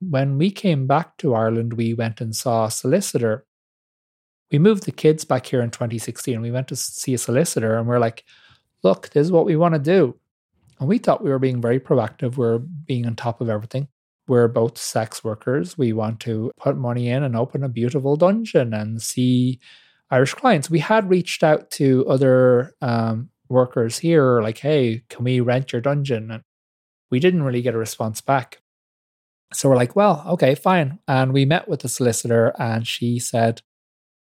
when we came back to Ireland, we went and saw a solicitor. We moved the kids back here in 2016. We went to see a solicitor and we're like, look, this is what we want to do. And we thought we were being very proactive. We're being on top of everything. We're both sex workers. We want to put money in and open a beautiful dungeon and see Irish clients. We had reached out to other um, workers here, like, hey, can we rent your dungeon? And we didn't really get a response back. So we're like, well, okay, fine. And we met with the solicitor and she said,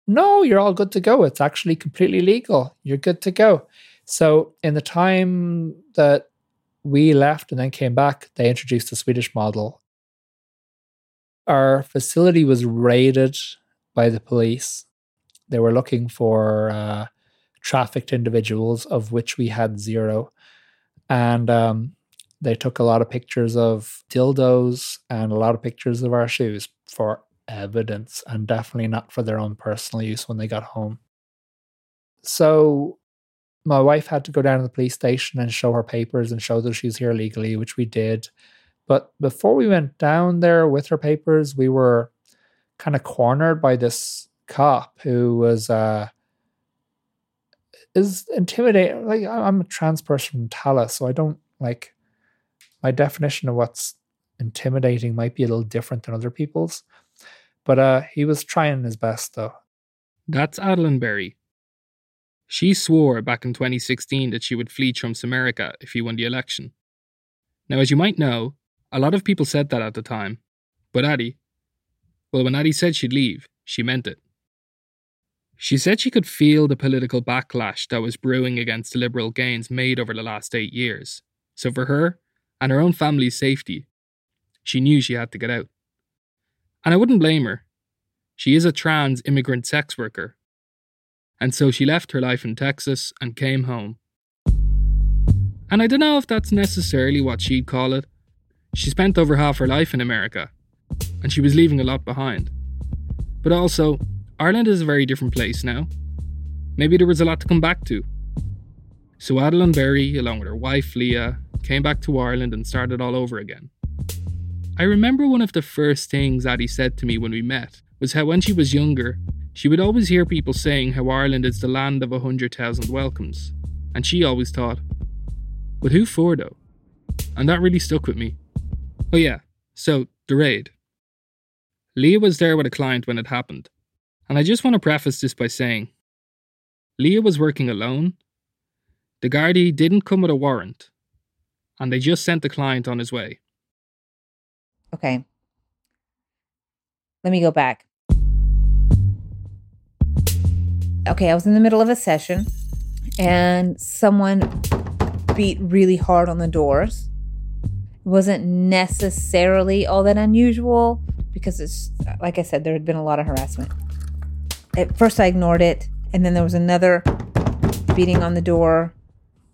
no, you're all good to go. It's actually completely legal. You're good to go. So in the time that we left and then came back, they introduced the Swedish model. Our facility was raided by the police. They were looking for uh, trafficked individuals, of which we had zero. And um, they took a lot of pictures of dildos and a lot of pictures of our shoes for evidence and definitely not for their own personal use when they got home. So my wife had to go down to the police station and show her papers and show that she's here legally, which we did. But before we went down there with her papers, we were kind of cornered by this cop who was uh is intimidating. Like I'm a trans person from Tallaght, so I don't like my definition of what's intimidating might be a little different than other people's. But uh, he was trying his best, though. That's Adeline Berry. She swore back in 2016 that she would flee Trump's America if he won the election. Now, as you might know, a lot of people said that at the time. But Addie, well, when Addie said she'd leave, she meant it. She said she could feel the political backlash that was brewing against the liberal gains made over the last eight years. So for her, and her own family's safety, she knew she had to get out. And I wouldn't blame her. She is a trans immigrant sex worker. And so she left her life in Texas and came home. And I don't know if that's necessarily what she'd call it. She spent over half her life in America, and she was leaving a lot behind. But also, Ireland is a very different place now. Maybe there was a lot to come back to. So Adeline Berry, along with her wife Leah, came back to Ireland and started all over again. I remember one of the first things Addie said to me when we met was how when she was younger, she would always hear people saying how Ireland is the land of a hundred thousand welcomes, and she always thought, but who for though? And that really stuck with me. Oh yeah, so the raid. Leah was there with a client when it happened, and I just want to preface this by saying Leah was working alone. The Gardaí didn't come with a warrant, and they just sent the client on his way. Okay. Let me go back. Okay, I was in the middle of a session and someone beat really hard on the doors. It wasn't necessarily all that unusual because it's like I said, there had been a lot of harassment. At first, I ignored it, and then there was another beating on the door.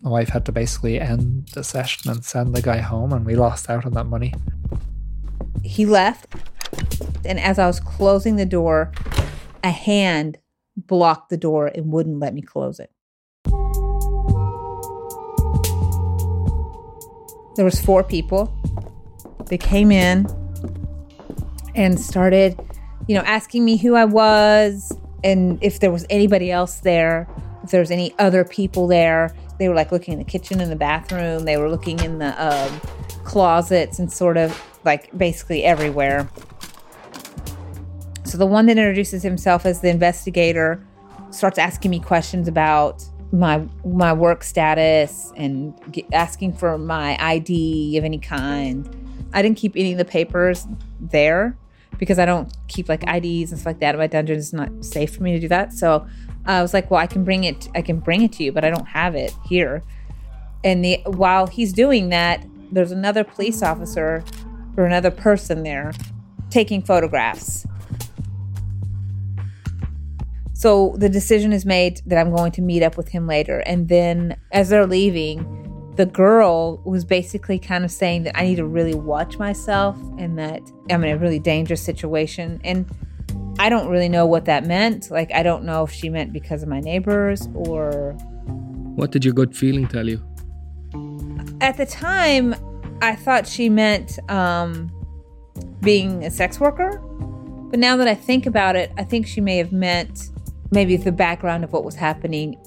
My wife had to basically end the session and send the guy home, and we lost out on that money he left, and as I was closing the door, a hand blocked the door and wouldn't let me close it. There was four people. They came in and started, you know, asking me who I was and if there was anybody else there, if there was any other people there. They were like looking in the kitchen and the bathroom. They were looking in the um, closets and sort of like basically everywhere. So the one that introduces himself as the investigator starts asking me questions about my my work status and get, asking for my ID of any kind. I didn't keep any of the papers there because I don't keep like IDs and stuff like that in my dungeon. It's not safe for me to do that. So I was like, well, I can bring it. I can bring it to you, but I don't have it here. And the, while he's doing that, there's another police officer or another person there taking photographs. So the decision is made that I'm going to meet up with him later. And then as they're leaving, the girl was basically kind of saying that I need to really watch myself and that I'm in a really dangerous situation. And I don't really know what that meant. Like, I don't know if she meant because of my neighbors or. What did your gut feeling tell you? At the time, I thought she meant um, being a sex worker. But now that I think about it, I think she may have meant maybe the background of what was happening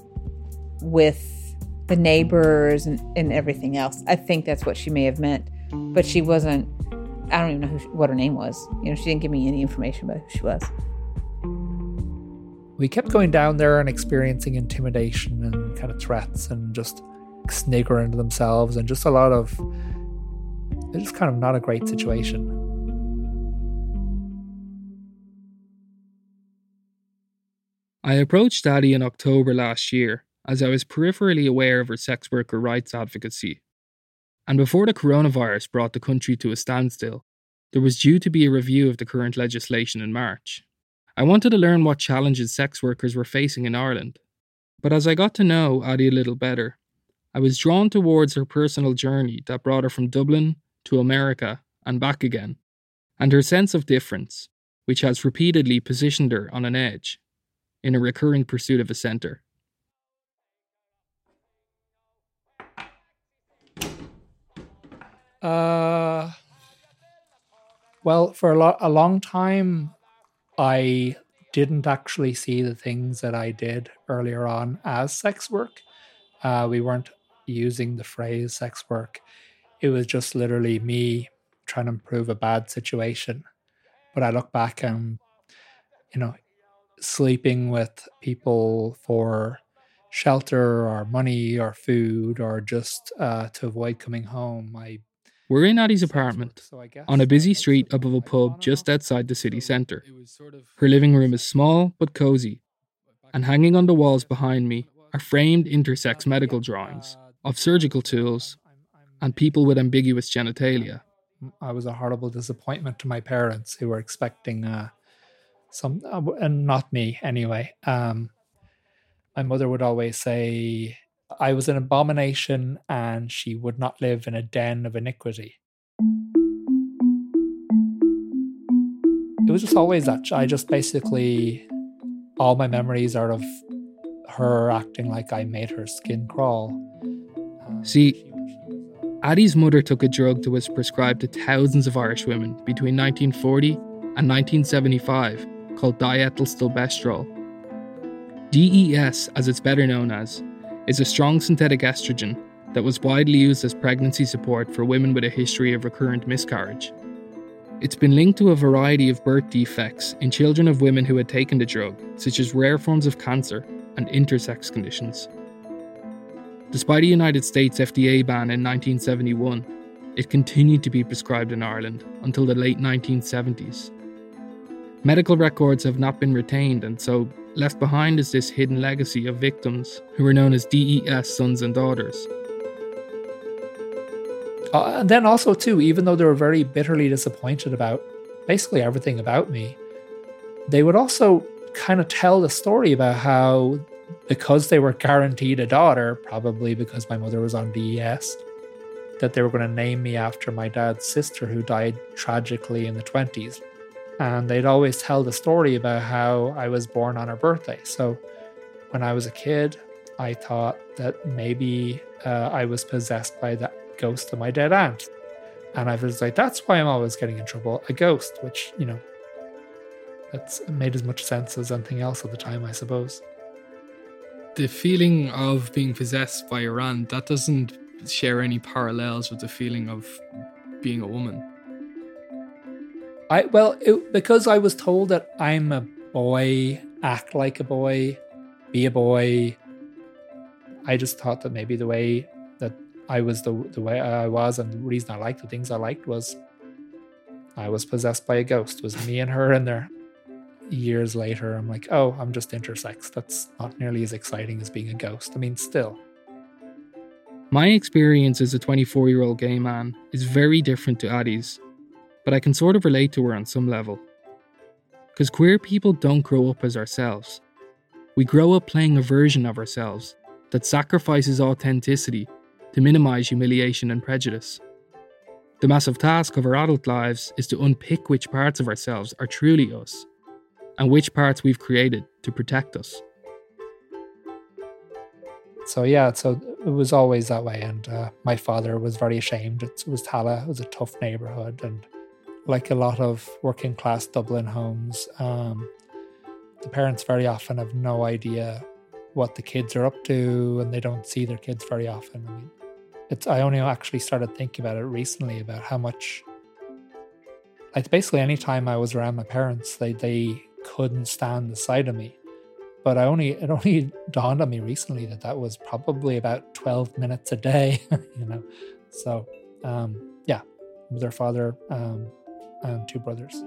with the neighbors and, and everything else. I think that's what she may have meant. But she wasn't, I don't even know who she, what her name was. You know, she didn't give me any information about who she was. We kept going down there and experiencing intimidation and kind of threats and just sniggering to themselves and just a lot of, it's just kind of not a great situation. I approached Addie in October last year as I was peripherally aware of her sex worker rights advocacy. And before the coronavirus brought the country to a standstill, there was due to be a review of the current legislation in March. I wanted to learn what challenges sex workers were facing in Ireland. But as I got to know Addie a little better, I was drawn towards her personal journey that brought her from Dublin to America and back again, and her sense of difference, which has repeatedly positioned her on an edge in a recurring pursuit of a centre. Uh, well, for a, lo- a long time, I didn't actually see the things that I did earlier on as sex work. Uh, we weren't using the phrase sex work. It was just literally me trying to improve a bad situation. But I look back and, you know, sleeping with people for shelter or money or food or just uh, to avoid coming home. I we're in Addie's apartment on a busy street above a pub just outside the city centre. Her living room is small but cosy, and hanging on the walls behind me are framed intersex medical drawings of surgical tools and people with ambiguous genitalia. I was a horrible disappointment to my parents who were expecting uh, some, uh, and not me anyway. Um, my mother would always say, I was an abomination and she would not live in a den of iniquity. It was just always that. I just basically, all my memories are of her acting like I made her skin crawl. Um, See, Addie's mother took a drug that was prescribed to thousands of Irish women between 1940 and 1975 called diethylstilbestrol. DES, as it's better known as, is a strong synthetic estrogen that was widely used as pregnancy support for women with a history of recurrent miscarriage. It's been linked to a variety of birth defects in children of women who had taken the drug, such as rare forms of cancer and intersex conditions. Despite a United States FDA ban in 1971, it continued to be prescribed in Ireland until the late 1970s. Medical records have not been retained, and so left behind is this hidden legacy of victims who are known as DES sons and daughters. Uh, and then also, too, even though they were very bitterly disappointed about basically everything about me, they would also kind of tell the story about how because they were guaranteed a daughter, probably because my mother was on DES, that they were going to name me after my dad's sister who died tragically in the 20s and they'd always tell the story about how I was born on her birthday. So when I was a kid, I thought that maybe uh, I was possessed by the ghost of my dead aunt. And I was like, that's why I'm always getting in trouble. A ghost, which, you know, that's made as much sense as anything else at the time, I suppose. The feeling of being possessed by aunt, that doesn't share any parallels with the feeling of being a woman. I well, it, because I was told that I'm a boy, act like a boy, be a boy. I just thought that maybe the way that I was the the way I was, and the reason I liked the things I liked was I was possessed by a ghost. It was me and her in there. Years later, I'm like, oh, I'm just intersex. That's not nearly as exciting as being a ghost. I mean, still. My experience as a 24 year old gay man is very different to Addie's but I can sort of relate to her on some level. Because queer people don't grow up as ourselves. We grow up playing a version of ourselves that sacrifices authenticity to minimize humiliation and prejudice. The massive task of our adult lives is to unpick which parts of ourselves are truly us and which parts we've created to protect us. So, yeah, so it was always that way. And uh, my father was very ashamed. It was Tallaght, it was a tough neighborhood. And like a lot of working class Dublin homes, um, the parents very often have no idea what the kids are up to and they don't see their kids very often. I mean, it's I only actually started thinking about it recently about how much like basically any time I was around my parents, they they couldn't stand the sight of me. But I only it only dawned on me recently that that was probably about twelve minutes a day, you know. So um, yeah, their father um, and two brothers.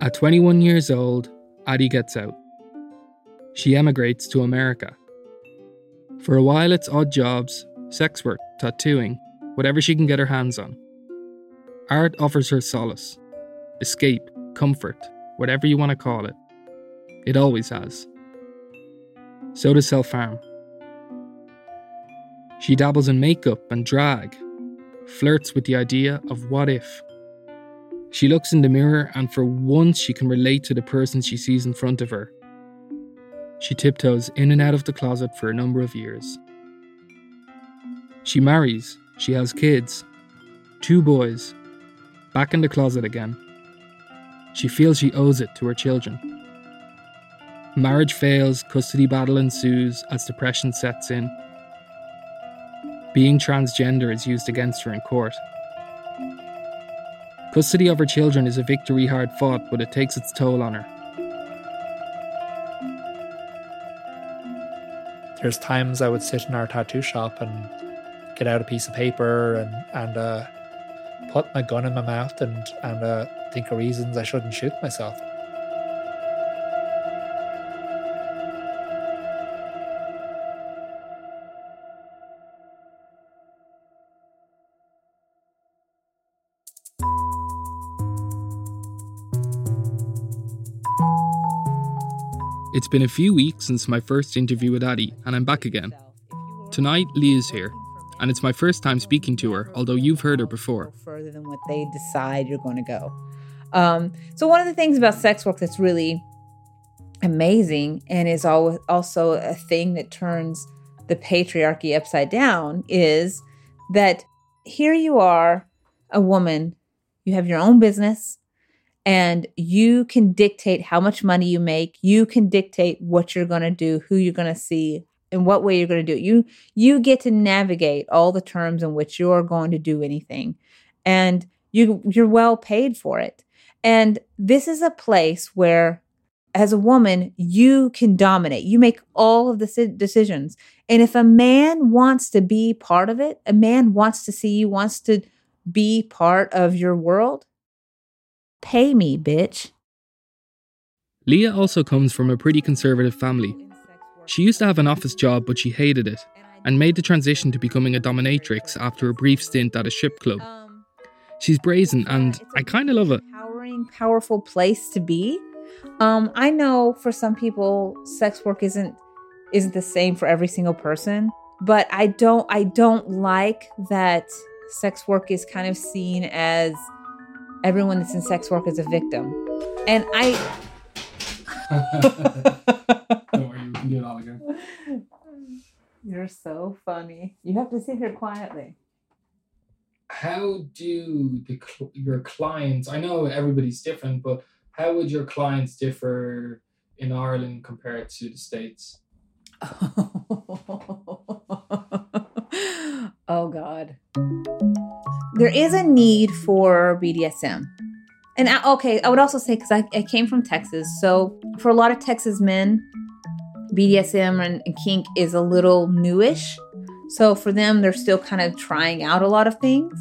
At 21 years old, Addie gets out. She emigrates to America. For a while, it's odd jobs, sex work, tattooing, whatever she can get her hands on. Art offers her solace, escape, comfort, whatever you want to call it. It always has. So does self harm. She dabbles in makeup and drag, flirts with the idea of what if. She looks in the mirror and for once she can relate to the person she sees in front of her. She tiptoes in and out of the closet for a number of years. She marries, she has kids, two boys, back in the closet again. She feels she owes it to her children. Marriage fails, custody battle ensues as depression sets in. Being transgender is used against her in court. Custody of her children is a victory hard fought, but it takes its toll on her. There's times I would sit in our tattoo shop and get out a piece of paper and and uh, put my gun in my mouth and and uh, think of reasons I shouldn't shoot myself. It's been a few weeks since my first interview with Addie, and I'm back again. Tonight, Leah is here, and it's my first time speaking to her, although you've heard her before. Further than what they decide you're going to go. Um, so one of the things about sex work that's really amazing and is al- also a thing that turns the patriarchy upside down is that here you are, a woman, you have your own business, and you can dictate how much money you make. You can dictate what you're going to do, who you're going to see, and what way you're going to do it. You you get to navigate all the terms in which you're going to do anything, and you you're well paid for it. And this is a place where as a woman, you can dominate. You make all of the decisions. And if a man wants to be part of it, a man wants to see you, wants to be part of your world, pay me, bitch. Leah also comes from a pretty conservative family. She used to have an office job, but she hated it and made the transition to becoming a dominatrix after a brief stint at a ship club. She's brazen, and I kind of love it. Empowering, powerful place to be. Um, I know for some people, sex work isn't isn't the same for every single person, but I don't I don't like that sex work is kind of seen as everyone that's in sex work is a victim, and I. Don't worry, we can do it all again. You're so funny. You have to sit here quietly. How do the cl- your clients? I know everybody's different, but how would your clients differ in Ireland compared to the states? oh God. There is a need for BDSM. And I, okay, I would also say because I, I came from Texas, so for a lot of Texas men, BDSM and, and kink is a little newish. So for them, they're still kind of trying out a lot of things.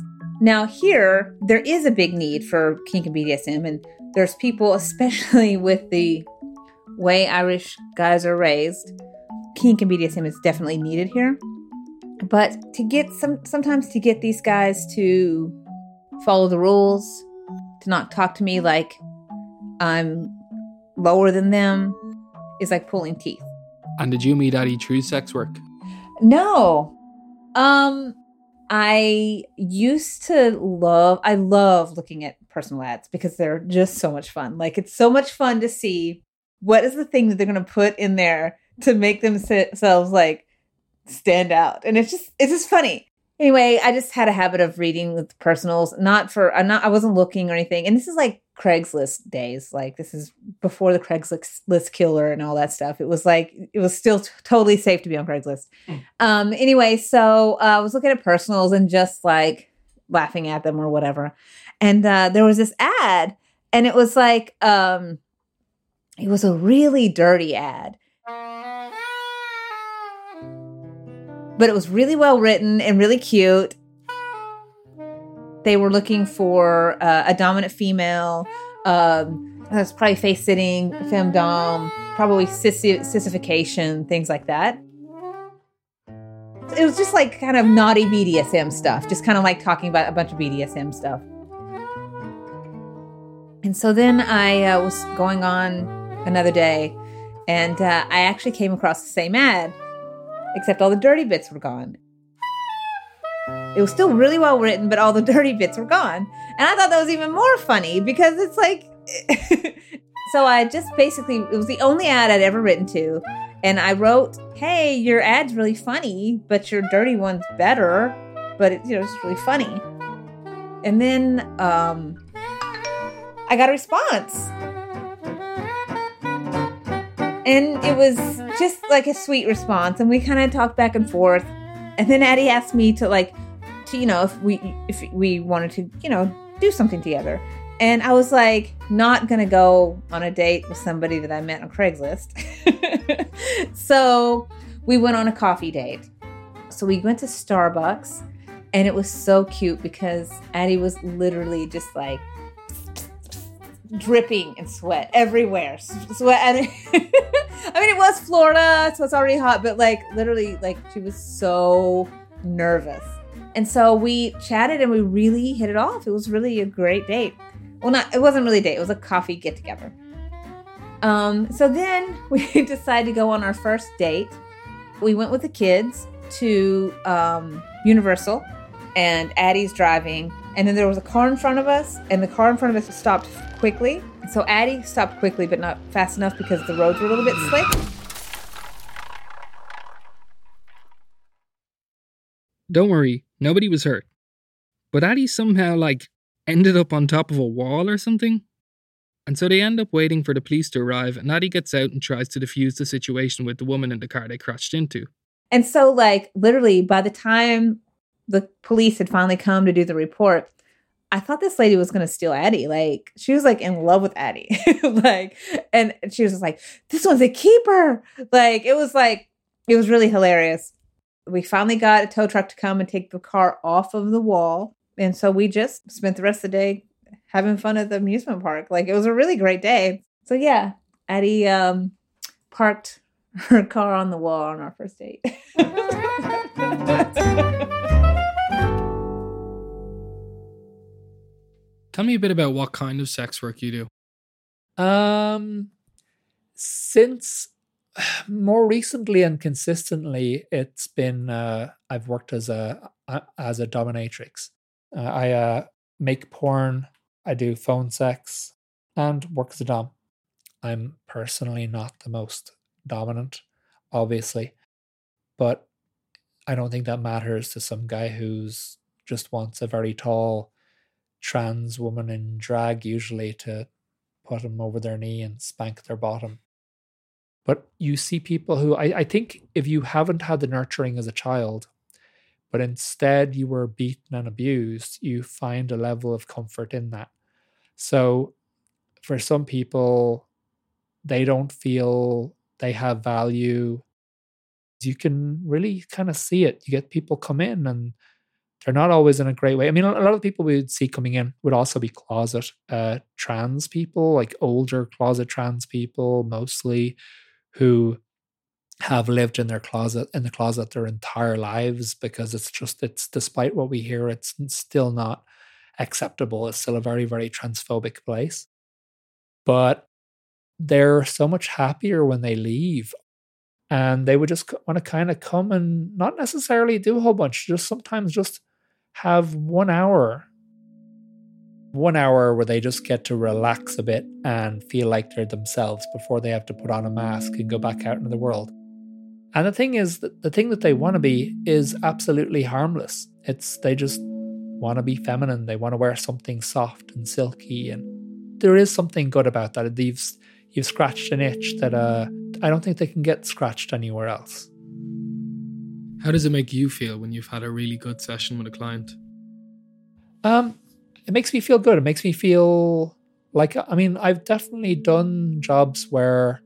Now, here, there is a big need for kink and BDSM, and there's people, especially with the way Irish guys are raised, kink and BDSM is definitely needed here. But to get some, sometimes to get these guys to follow the rules, to not talk to me like I'm lower than them, is like pulling teeth. And did you meet Addie through sex work? No. Um I used to love I love looking at personal ads because they're just so much fun. Like it's so much fun to see what is the thing that they're going to put in there to make themselves like stand out. And it's just it's just funny. anyway, I just had a habit of reading with personals, not for I'm not I wasn't looking or anything. And this is like Craigslist days. Like this is before the Craigslist killer and all that stuff. It was like it was still t- totally safe to be on Craigslist. Um anyway, so uh, I was looking at personals and just like laughing at them or whatever. And uh there was this ad and it was like um it was a really dirty ad. But it was really well written and really cute. They were looking for uh, a dominant female. Um, that's probably face sitting, femdom, probably sissi- sissification, things like that. It was just like kind of naughty BDSM stuff, just kind of like talking about a bunch of BDSM stuff. And so then I uh, was going on another day, and uh, I actually came across the same ad, except all the dirty bits were gone. It was still really well written, but all the dirty bits were gone. And I thought that was even more funny because it's like. so I just basically, it was the only ad I'd ever written to. And I wrote, hey, your ad's really funny, but your dirty one's better. But it, you know, it's really funny. And then um, I got a response. And it was just like a sweet response. And we kind of talked back and forth. And then Addie asked me to like, to, you know, if we if we wanted to, you know, do something together. And I was like, not gonna go on a date with somebody that I met on Craigslist. so we went on a coffee date. So we went to Starbucks and it was so cute because Addie was literally just like dripping in sweat everywhere. Sweat. And I mean, it was Florida, so it's already hot, but like literally, like she was so nervous. And so we chatted and we really hit it off. It was really a great date. Well, not it wasn't really a date. It was a coffee get together. Um, so then we decided to go on our first date. We went with the kids to um, Universal, and Addie's driving. And then there was a car in front of us, and the car in front of us stopped quickly. So Addie stopped quickly, but not fast enough because the roads were a little bit slick. Don't worry, nobody was hurt. But Addie somehow, like, ended up on top of a wall or something. And so they end up waiting for the police to arrive, and Addie gets out and tries to defuse the situation with the woman in the car they crashed into. And so, like, literally, by the time the police had finally come to do the report, I thought this lady was going to steal Addie. Like, she was like in love with Addie. like, and she was just like, this one's a keeper. Like, it was like, it was really hilarious. We finally got a tow truck to come and take the car off of the wall. And so we just spent the rest of the day having fun at the amusement park. Like, it was a really great day. So, yeah, Addie um, parked her car on the wall on our first date. Tell me a bit about what kind of sex work you do. Um, since more recently and consistently, it's been uh, I've worked as a as a dominatrix. Uh, I uh, make porn. I do phone sex and work as a dom. I'm personally not the most dominant, obviously, but I don't think that matters to some guy who's just wants a very tall trans woman in drag, usually to put them over their knee and spank their bottom. But you see people who I, I think if you haven't had the nurturing as a child, but instead you were beaten and abused, you find a level of comfort in that. So for some people, they don't feel they have value. You can really kind of see it. You get people come in and they're not always in a great way. I mean, a lot of people we would see coming in would also be closet uh, trans people, like older closet trans people, mostly who have lived in their closet in the closet their entire lives because it's just it's despite what we hear, it's still not acceptable. It's still a very very transphobic place, but they're so much happier when they leave and they would just want to kind of come and not necessarily do a whole bunch just sometimes just have one hour one hour where they just get to relax a bit and feel like they're themselves before they have to put on a mask and go back out into the world and the thing is that the thing that they want to be is absolutely harmless It's they just want to be feminine. They want to wear something soft and silky, and there is something good about that. You've you've scratched an itch that uh, I don't think they can get scratched anywhere else. How does it make you feel when you've had a really good session with a client? Um, it makes me feel good. It makes me feel like I mean, I've definitely done jobs where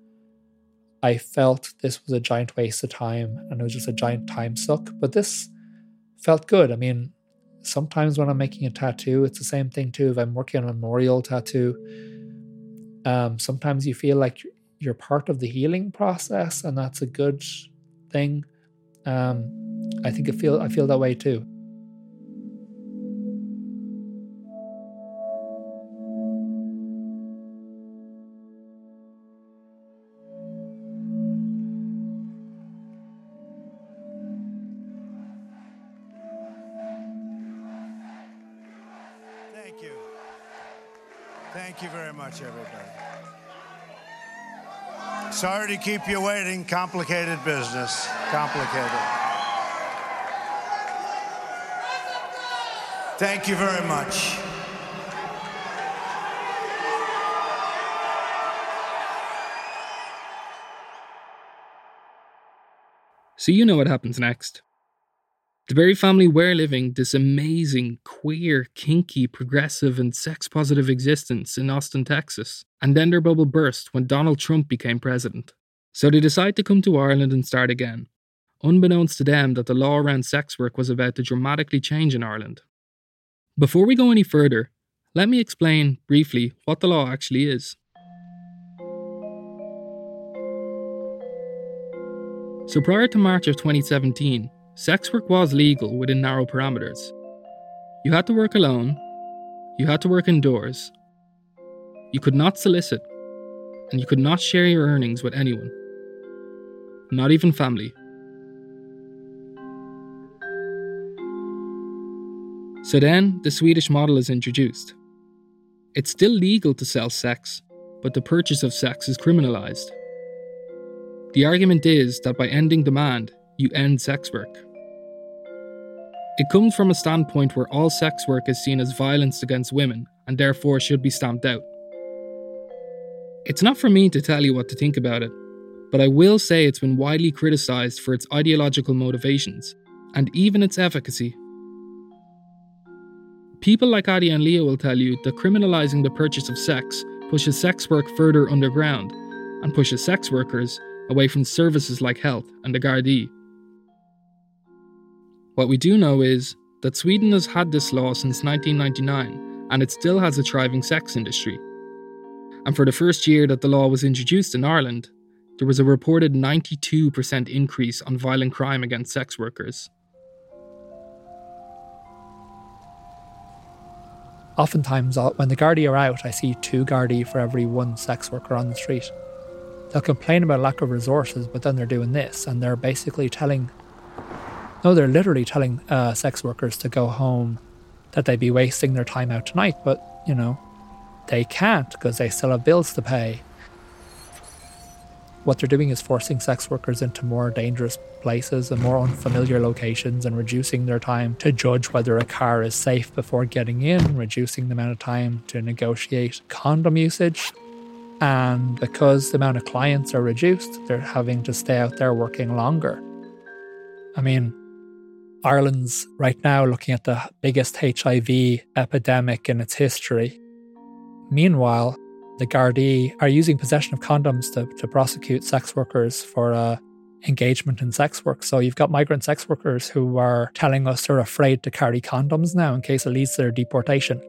I felt this was a giant waste of time and it was just a giant time suck. But this felt good. I mean, sometimes when I'm making a tattoo, it's the same thing too. If I'm working on a memorial tattoo, um, sometimes you feel like you're part of the healing process, and that's a good thing. Um, I think I feel I feel that way too. Thank you. Thank you very much, everybody. Sorry to keep you waiting. Complicated business. Complicated. Thank you very much. So you know what happens next. The Berry family were living this amazing, queer, kinky, progressive, and sex positive existence in Austin, Texas. And then their bubble burst when Donald Trump became president. So they decide to come to Ireland and start again, unbeknownst to them that the law around sex work was about to dramatically change in Ireland. Before we go any further, let me explain briefly what the law actually is. So prior to March of 2017, sex work was legal within narrow parameters. You had to work alone, you had to work indoors, you could not solicit, and you could not share your earnings with anyone, not even family. So then, the Swedish model is introduced. It's still legal to sell sex, but the purchase of sex is criminalised. The argument is that by ending demand, you end sex work. It comes from a standpoint where all sex work is seen as violence against women and therefore should be stamped out. It's not for me to tell you what to think about it, but I will say it's been widely criticised for its ideological motivations and even its efficacy. People like Addie and Leah will tell you that criminalising the purchase of sex pushes sex work further underground and pushes sex workers away from services like health and the Gardaí. What we do know is that Sweden has had this law since 1999 and it still has a thriving sex industry. And for the first year that the law was introduced in Ireland, there was a reported 92% increase on violent crime against sex workers. Oftentimes, uh, when the Gardaí are out, I see two Gardaí for every one sex worker on the street. They'll complain about lack of resources, but then they're doing this, and they're basically telling no, they're literally telling uh, sex workers to go home, that they'd be wasting their time out tonight, but, you know, they can't because they still have bills to pay. What they're doing is forcing sex workers into more dangerous places and more unfamiliar locations and reducing their time to judge whether a car is safe before getting in, reducing the amount of time to negotiate condom usage. And because the amount of clients are reduced, they're having to stay out there working longer. I mean, Ireland's right now looking at the biggest HIV epidemic in its history. Meanwhile, the Gardaí are using possession of condoms to, to prosecute sex workers for uh, engagement in sex work. So you've got migrant sex workers who are telling us they're afraid to carry condoms now in case it leads to their deportation.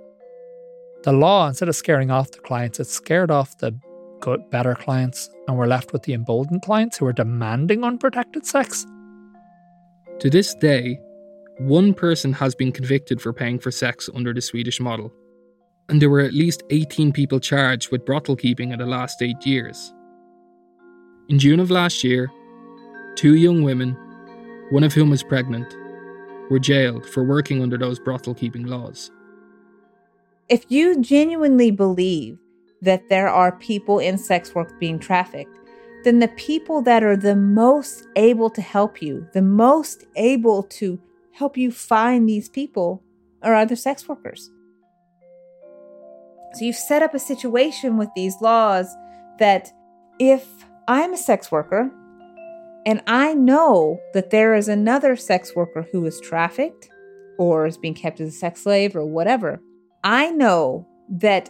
The law, instead of scaring off the clients, it scared off the good, better clients, and we're left with the emboldened clients who are demanding unprotected sex. To this day, one person has been convicted for paying for sex under the Swedish model, and there were at least 18 people charged with brothel keeping in the last eight years. In June of last year, two young women, one of whom was pregnant, were jailed for working under those brothel keeping laws. If you genuinely believe that there are people in sex work being trafficked, then the people that are the most able to help you, the most able to help you find these people are other sex workers. So you've set up a situation with these laws that if I'm a sex worker and I know that there is another sex worker who is trafficked or is being kept as a sex slave or whatever, I know that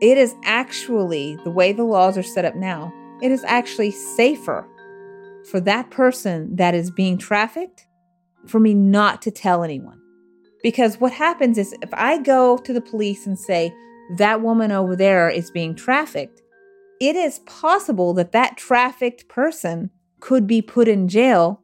it is actually the way the laws are set up now, it is actually safer for that person that is being trafficked for me not to tell anyone. Because what happens is if I go to the police and say, that woman over there is being trafficked, it is possible that that trafficked person could be put in jail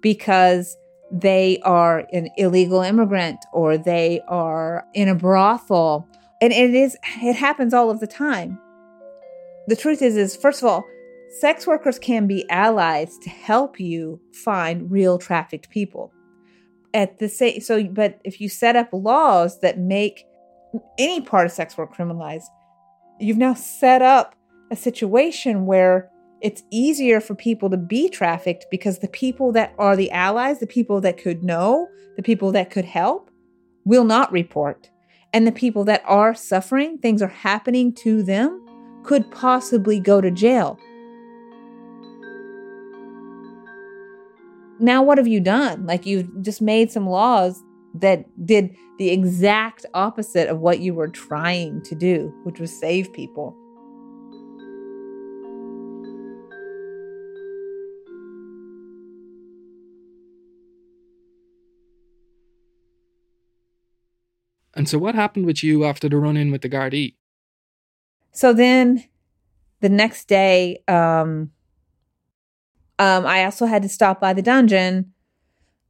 because they are an illegal immigrant or they are in a brothel. And it is, it happens all of the time. The truth is, is first of all, sex workers can be allies to help you find real trafficked people at the same so but if you set up laws that make any part of sex work criminalized you've now set up a situation where it's easier for people to be trafficked because the people that are the allies the people that could know the people that could help will not report. And the people that are suffering things are happening to them could possibly go to jail now what have you done? Like you've just made some laws that did the exact opposite of what you were trying to do, which was save people. And so, what happened with you after the run in with the Gardaí? So then, the next day, um, um, I also had to stop by the dungeon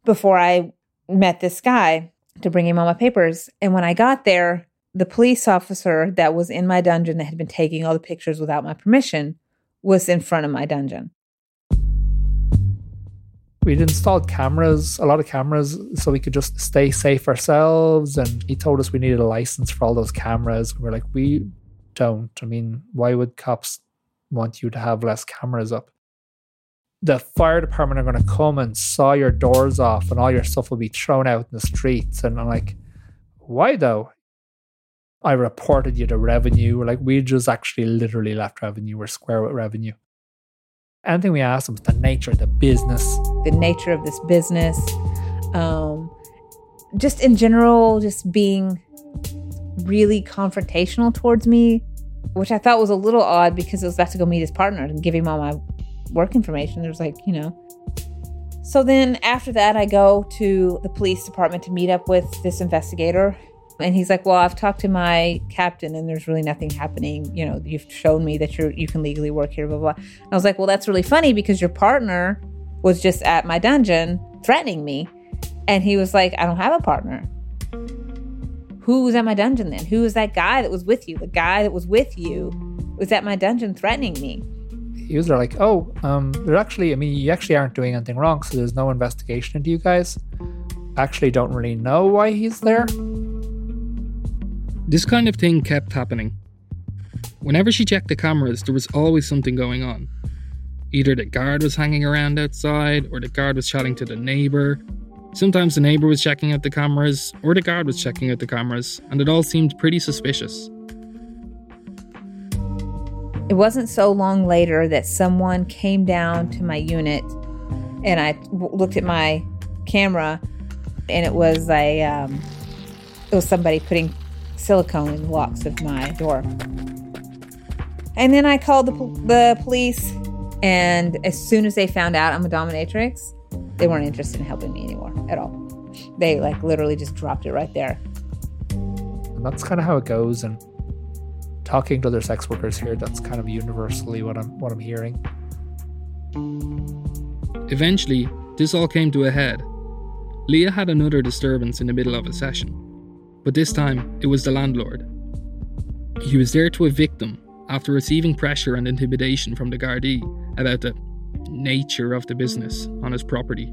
before I met this guy to bring him all my papers. And when I got there, the police officer that was in my dungeon that had been taking all the pictures without my permission was in front of my dungeon. We'd installed cameras, a lot of cameras, so we could just stay safe ourselves. And he told us we needed a license for all those cameras. we're like, we don't. I mean, why would cops want you to have less cameras up? The fire department are going to come and saw your doors off and all your stuff will be thrown out in the streets. And I'm like, why though? I reported you to revenue. Like, we just actually literally left revenue. We're square with revenue. Anything we asked them was the nature of the business, the nature of this business. Um, just in general, just being really confrontational towards me, which I thought was a little odd because I was about to go meet his partner and give him all my work information. There's like, you know. So then after that, I go to the police department to meet up with this investigator. And he's like, "Well, I've talked to my captain, and there's really nothing happening. You know, you've shown me that you're you can legally work here, blah blah." blah. I was like, "Well, that's really funny because your partner was just at my dungeon threatening me," and he was like, "I don't have a partner." Who was at my dungeon then? Who was that guy that was with you? The guy that was with you was at my dungeon threatening me user like, oh, um, there's actually, I mean, you actually aren't doing anything wrong, so there's no investigation into you guys. Actually, don't really know why he's there. This kind of thing kept happening. Whenever she checked the cameras, there was always something going on. Either the guard was hanging around outside, or the guard was chatting to the neighbor. Sometimes the neighbor was checking out the cameras, or the guard was checking out the cameras, and it all seemed pretty suspicious. It wasn't so long later that someone came down to my unit and I w- looked at my camera and it was a um, it was somebody putting silicone in the locks of my door. And then I called the, the police and as soon as they found out I'm a dominatrix, they weren't interested in helping me anymore at all. They like literally just dropped it right there. And that's kind of how it goes and talking to other sex workers here, that's kind of universally what I'm what I'm hearing. Eventually, this all came to a head. Leah had another disturbance in the middle of a session, but this time it was the landlord. He was there to evict them after receiving pressure and intimidation from the Gardaí about the nature of the business on his property.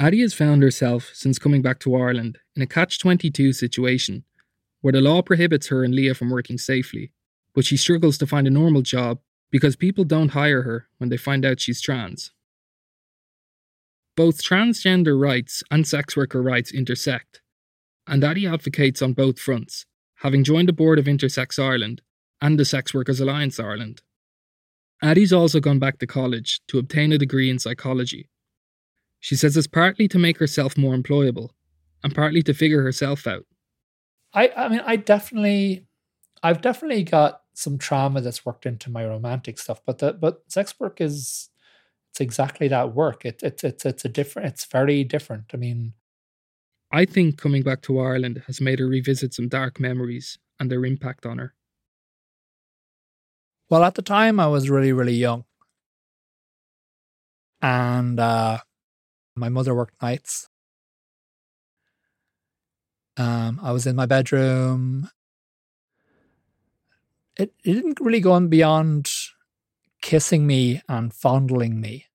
Addie has found herself, since coming back to Ireland, in a catch 22 situation where the law prohibits her and Leah from working safely, but she struggles to find a normal job because people don't hire her when they find out she's trans. Both transgender rights and sex worker rights intersect, and Addie advocates on both fronts, having joined the board of Intersex Ireland and the Sex Workers Alliance Ireland. Addie's also gone back to college to obtain a degree in psychology. She says it's partly to make herself more employable and partly to figure herself out. I, I mean, I definitely, I've definitely got some trauma that's worked into my romantic stuff, but the, but sex work is, it's exactly that work. It, it, it's, it's a different, it's very different. I mean, I think coming back to Ireland has made her revisit some dark memories and their impact on her. Well, at the time, I was really, really young. And uh, my mother worked nights. Um, I was in my bedroom. It, it didn't really go on beyond kissing me and fondling me,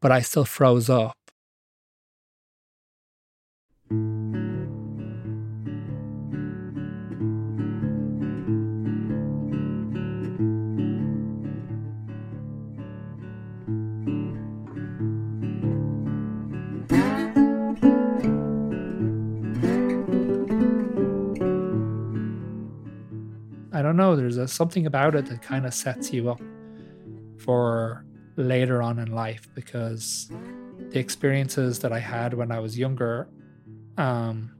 but I still froze up. I don't know. There's a, something about it that kind of sets you up for later on in life because the experiences that I had when I was younger, um,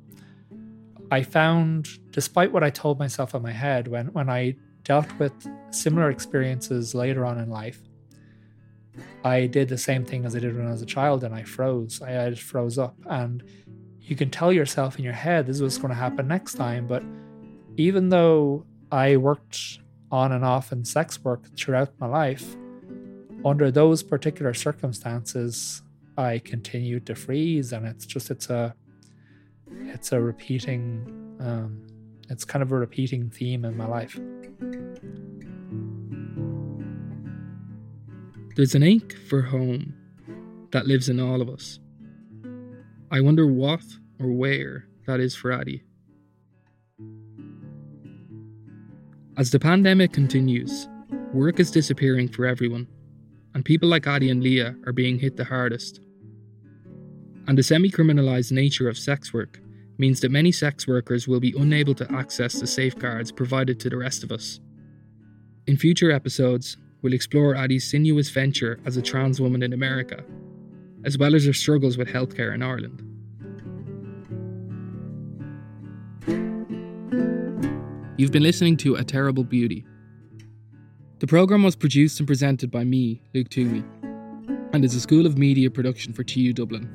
I found, despite what I told myself in my head, when when I dealt with similar experiences later on in life, I did the same thing as I did when I was a child, and I froze. I, I just froze up, and you can tell yourself in your head this is what's going to happen next time, but even though I worked on and off in sex work throughout my life. Under those particular circumstances, I continued to freeze, and it's just it's a it's a repeating um, it's kind of a repeating theme in my life. There's an ache for home that lives in all of us. I wonder what or where that is for Addie. As the pandemic continues, work is disappearing for everyone, and people like Addie and Leah are being hit the hardest. And the semi criminalised nature of sex work means that many sex workers will be unable to access the safeguards provided to the rest of us. In future episodes, we'll explore Addie's sinuous venture as a trans woman in America, as well as her struggles with healthcare in Ireland. You've been listening to A Terrible Beauty. The programme was produced and presented by me, Luke Toomey, and is a School of Media production for TU Dublin.